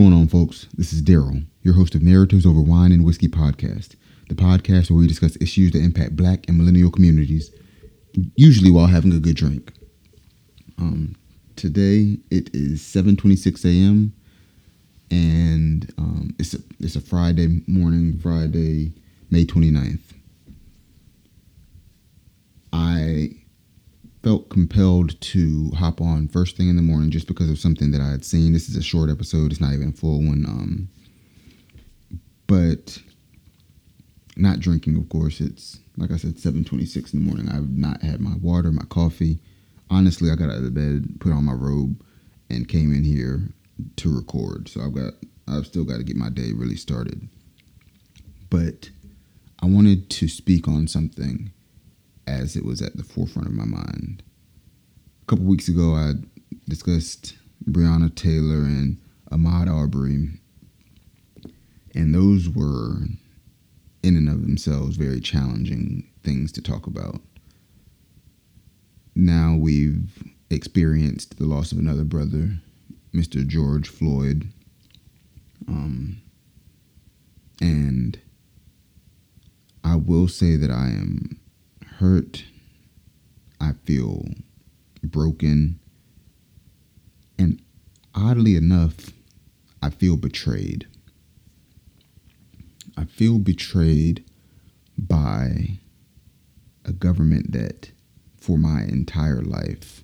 Going on, folks? This is Daryl, your host of Narratives Over Wine and Whiskey podcast, the podcast where we discuss issues that impact Black and millennial communities, usually while having a good drink. Um, today it is 7:26 a.m. and um, it's a, it's a Friday morning, Friday, May 29th. I felt compelled to hop on first thing in the morning just because of something that I had seen. This is a short episode; it's not even a full one. Um, but not drinking, of course. It's like I said, seven twenty-six in the morning. I've not had my water, my coffee. Honestly, I got out of bed, put on my robe, and came in here to record. So I've got, I've still got to get my day really started. But I wanted to speak on something as it was at the forefront of my mind. A couple weeks ago, I discussed Breonna Taylor and Ahmaud Arbery, and those were, in and of themselves, very challenging things to talk about. Now we've experienced the loss of another brother, Mr. George Floyd, um, and I will say that I am hurt. I feel broken. And oddly enough, I feel betrayed. I feel betrayed by a government that, for my entire life,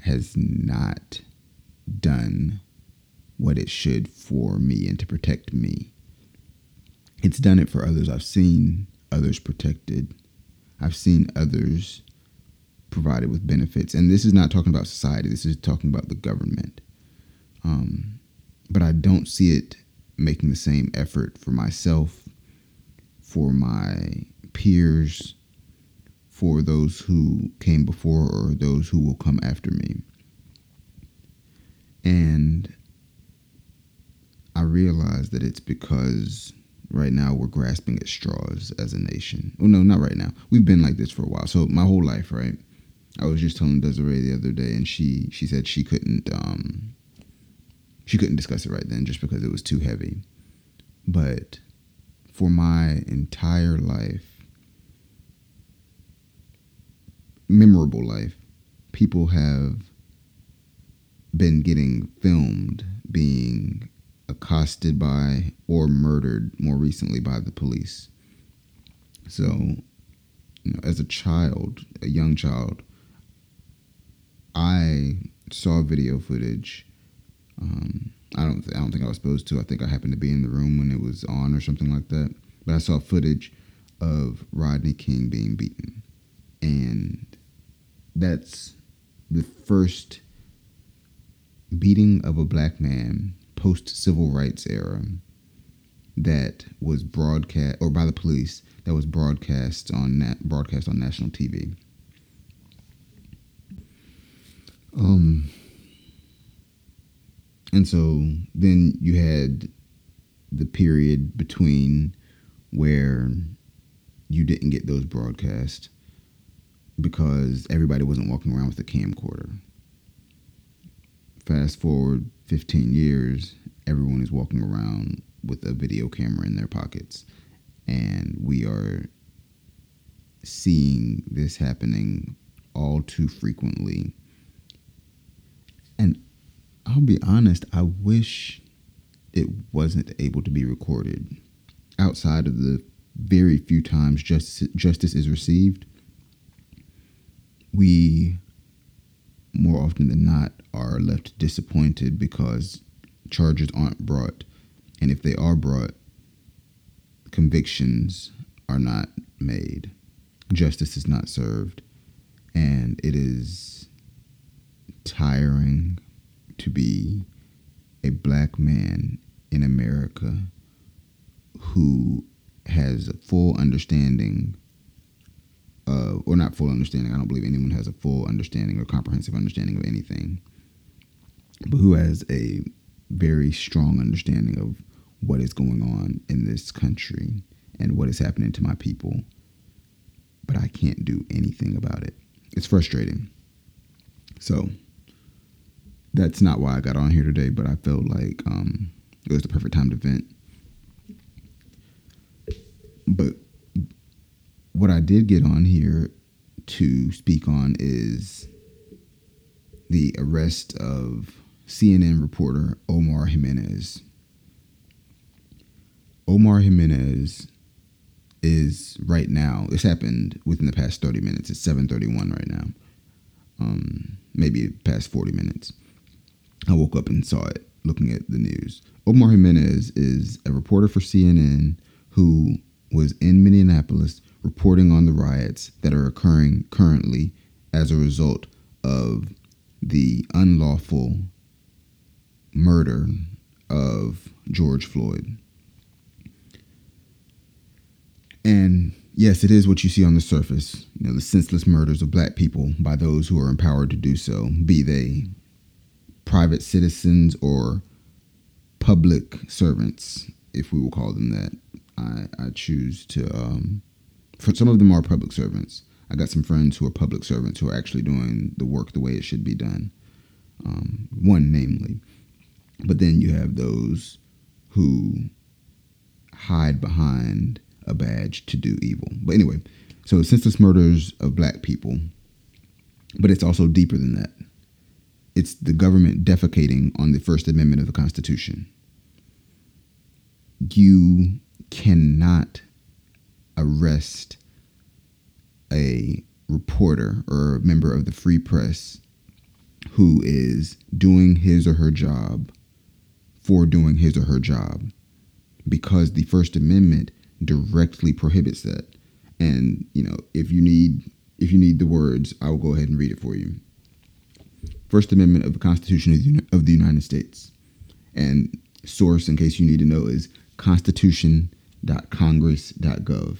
has not done what it should for me and to protect me. It's done it for others. I've seen others protected. I've seen others provided with benefits. And this is not talking about society, this is talking about the government. Um, but I don't see it making the same effort for myself, for my peers, for those who came before or those who will come after me. And I realize that it's because right now we're grasping at straws as a nation. Oh no, not right now. We've been like this for a while. So my whole life, right? I was just telling Desiree the other day, and she she said she couldn't um she couldn't discuss it right then just because it was too heavy. But for my entire life, memorable life, people have been getting filmed being accosted by or murdered more recently by the police. So, you know, as a child, a young child, I saw video footage. Um, I don't, I don't think I was supposed to. I think I happened to be in the room when it was on or something like that. But I saw footage of Rodney King being beaten, and that's the first beating of a black man post civil rights era that was broadcast or by the police that was broadcast on broadcast on national TV. Um and so then you had the period between where you didn't get those broadcasts because everybody wasn't walking around with a camcorder. Fast forward 15 years, everyone is walking around with a video camera in their pockets. And we are seeing this happening all too frequently. And I'll be honest, I wish it wasn't able to be recorded. Outside of the very few times justice, justice is received, we more often than not are left disappointed because charges aren't brought. And if they are brought, convictions are not made, justice is not served. And it is tiring to be a black man in America who has a full understanding of, or not full understanding, I don't believe anyone has a full understanding or comprehensive understanding of anything, but who has a very strong understanding of what is going on in this country and what is happening to my people. But I can't do anything about it. It's frustrating. So, that's not why I got on here today, but I felt like um, it was the perfect time to vent. But what I did get on here to speak on is the arrest of CNN reporter Omar Jimenez. Omar Jimenez is right now. This happened within the past thirty minutes. It's seven thirty one right now. Um, maybe past forty minutes. I woke up and saw it looking at the news. Omar Jimenez is a reporter for CNN who was in Minneapolis reporting on the riots that are occurring currently as a result of the unlawful murder of George Floyd. And yes, it is what you see on the surface. You know, the senseless murders of black people by those who are empowered to do so, be they private citizens or public servants, if we will call them that. I, I choose to, um, for some of them are public servants. I got some friends who are public servants who are actually doing the work the way it should be done. Um, one, namely. But then you have those who hide behind a badge to do evil. But anyway, so senseless murders of black people, but it's also deeper than that. It's the government defecating on the First Amendment of the Constitution. You cannot arrest a reporter or a member of the free press who is doing his or her job for doing his or her job because the First Amendment directly prohibits that. And you know, if you need if you need the words, I will go ahead and read it for you. First Amendment of the Constitution of the United States. And source, in case you need to know, is constitution.congress.gov.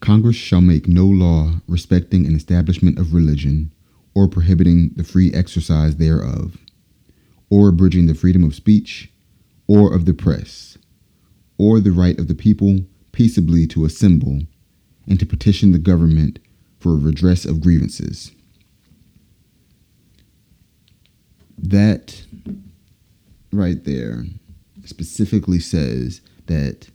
Congress shall make no law respecting an establishment of religion or prohibiting the free exercise thereof, or abridging the freedom of speech or of the press, or the right of the people peaceably to assemble and to petition the government for a redress of grievances that right there specifically says that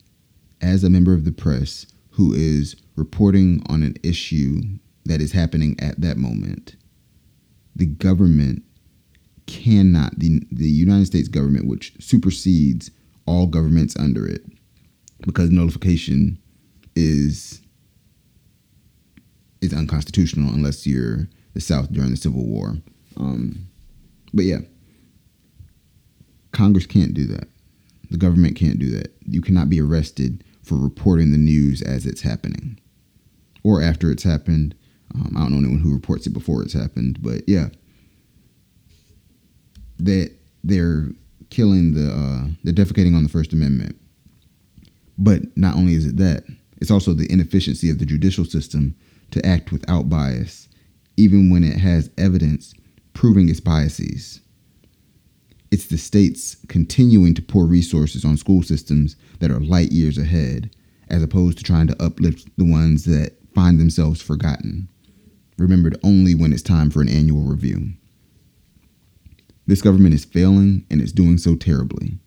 as a member of the press who is reporting on an issue that is happening at that moment, the government cannot, the, the United States government, which supersedes all governments under it, because nullification is is unconstitutional unless you're the South during the Civil War. Um, but yeah, Congress can't do that. The government can't do that. You cannot be arrested for reporting the news as it's happening or after it's happened. Um, I don't know anyone who reports it before it's happened, but yeah, that they're killing the uh, they're defecating on the First Amendment. But not only is it that, it's also the inefficiency of the judicial system to act without bias, even when it has evidence proving its biases. It's the states continuing to pour resources on school systems that are light years ahead, as opposed to trying to uplift the ones that find themselves forgotten, remembered only when it's time for an annual review. This government is failing and it's doing so terribly.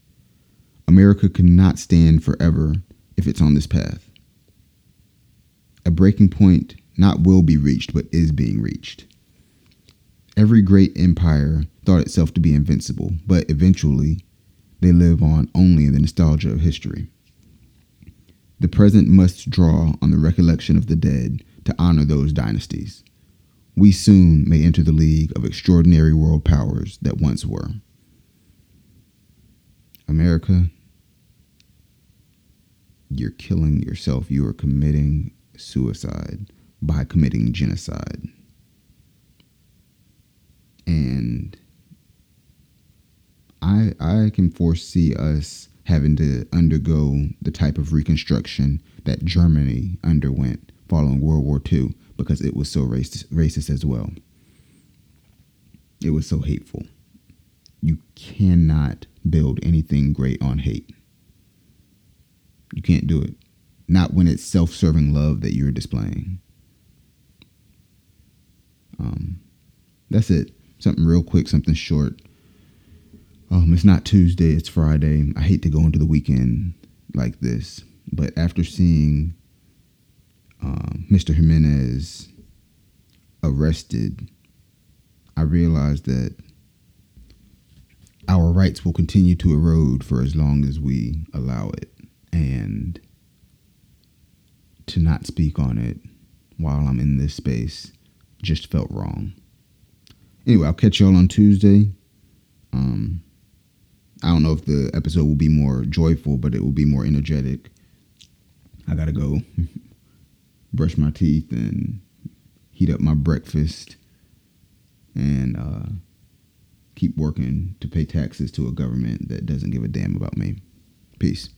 America cannot stand forever if it's on this path. A breaking point not will be reached, but is being reached. Every great empire thought itself to be invincible, but eventually they live on only in the nostalgia of history. The present must draw on the recollection of the dead to honor those dynasties. We soon may enter the league of extraordinary world powers that once were. America, you're killing yourself. You are committing suicide by committing genocide. and I I can foresee us having to undergo the type of reconstruction that Germany underwent following World War II because it was so racist, racist as well. It was so hateful. You cannot build anything great on hate. You can't do it. Not when it's self serving love that you're displaying. Um, that's it. something real quick, something short. Um, it's not Tuesday, it's Friday. I hate to go into the weekend like this, but after seeing um, Mr. Jimenez arrested, I realized that our rights will continue to erode for as long as we allow it. And to not speak on it while I'm in this space just felt wrong. Anyway, I'll catch y'all on Tuesday. I don't know if the episode will be more joyful, but it will be more energetic. I gotta go brush my teeth and heat up my breakfast and uh, keep working to pay taxes to a government that doesn't give a damn about me. Peace.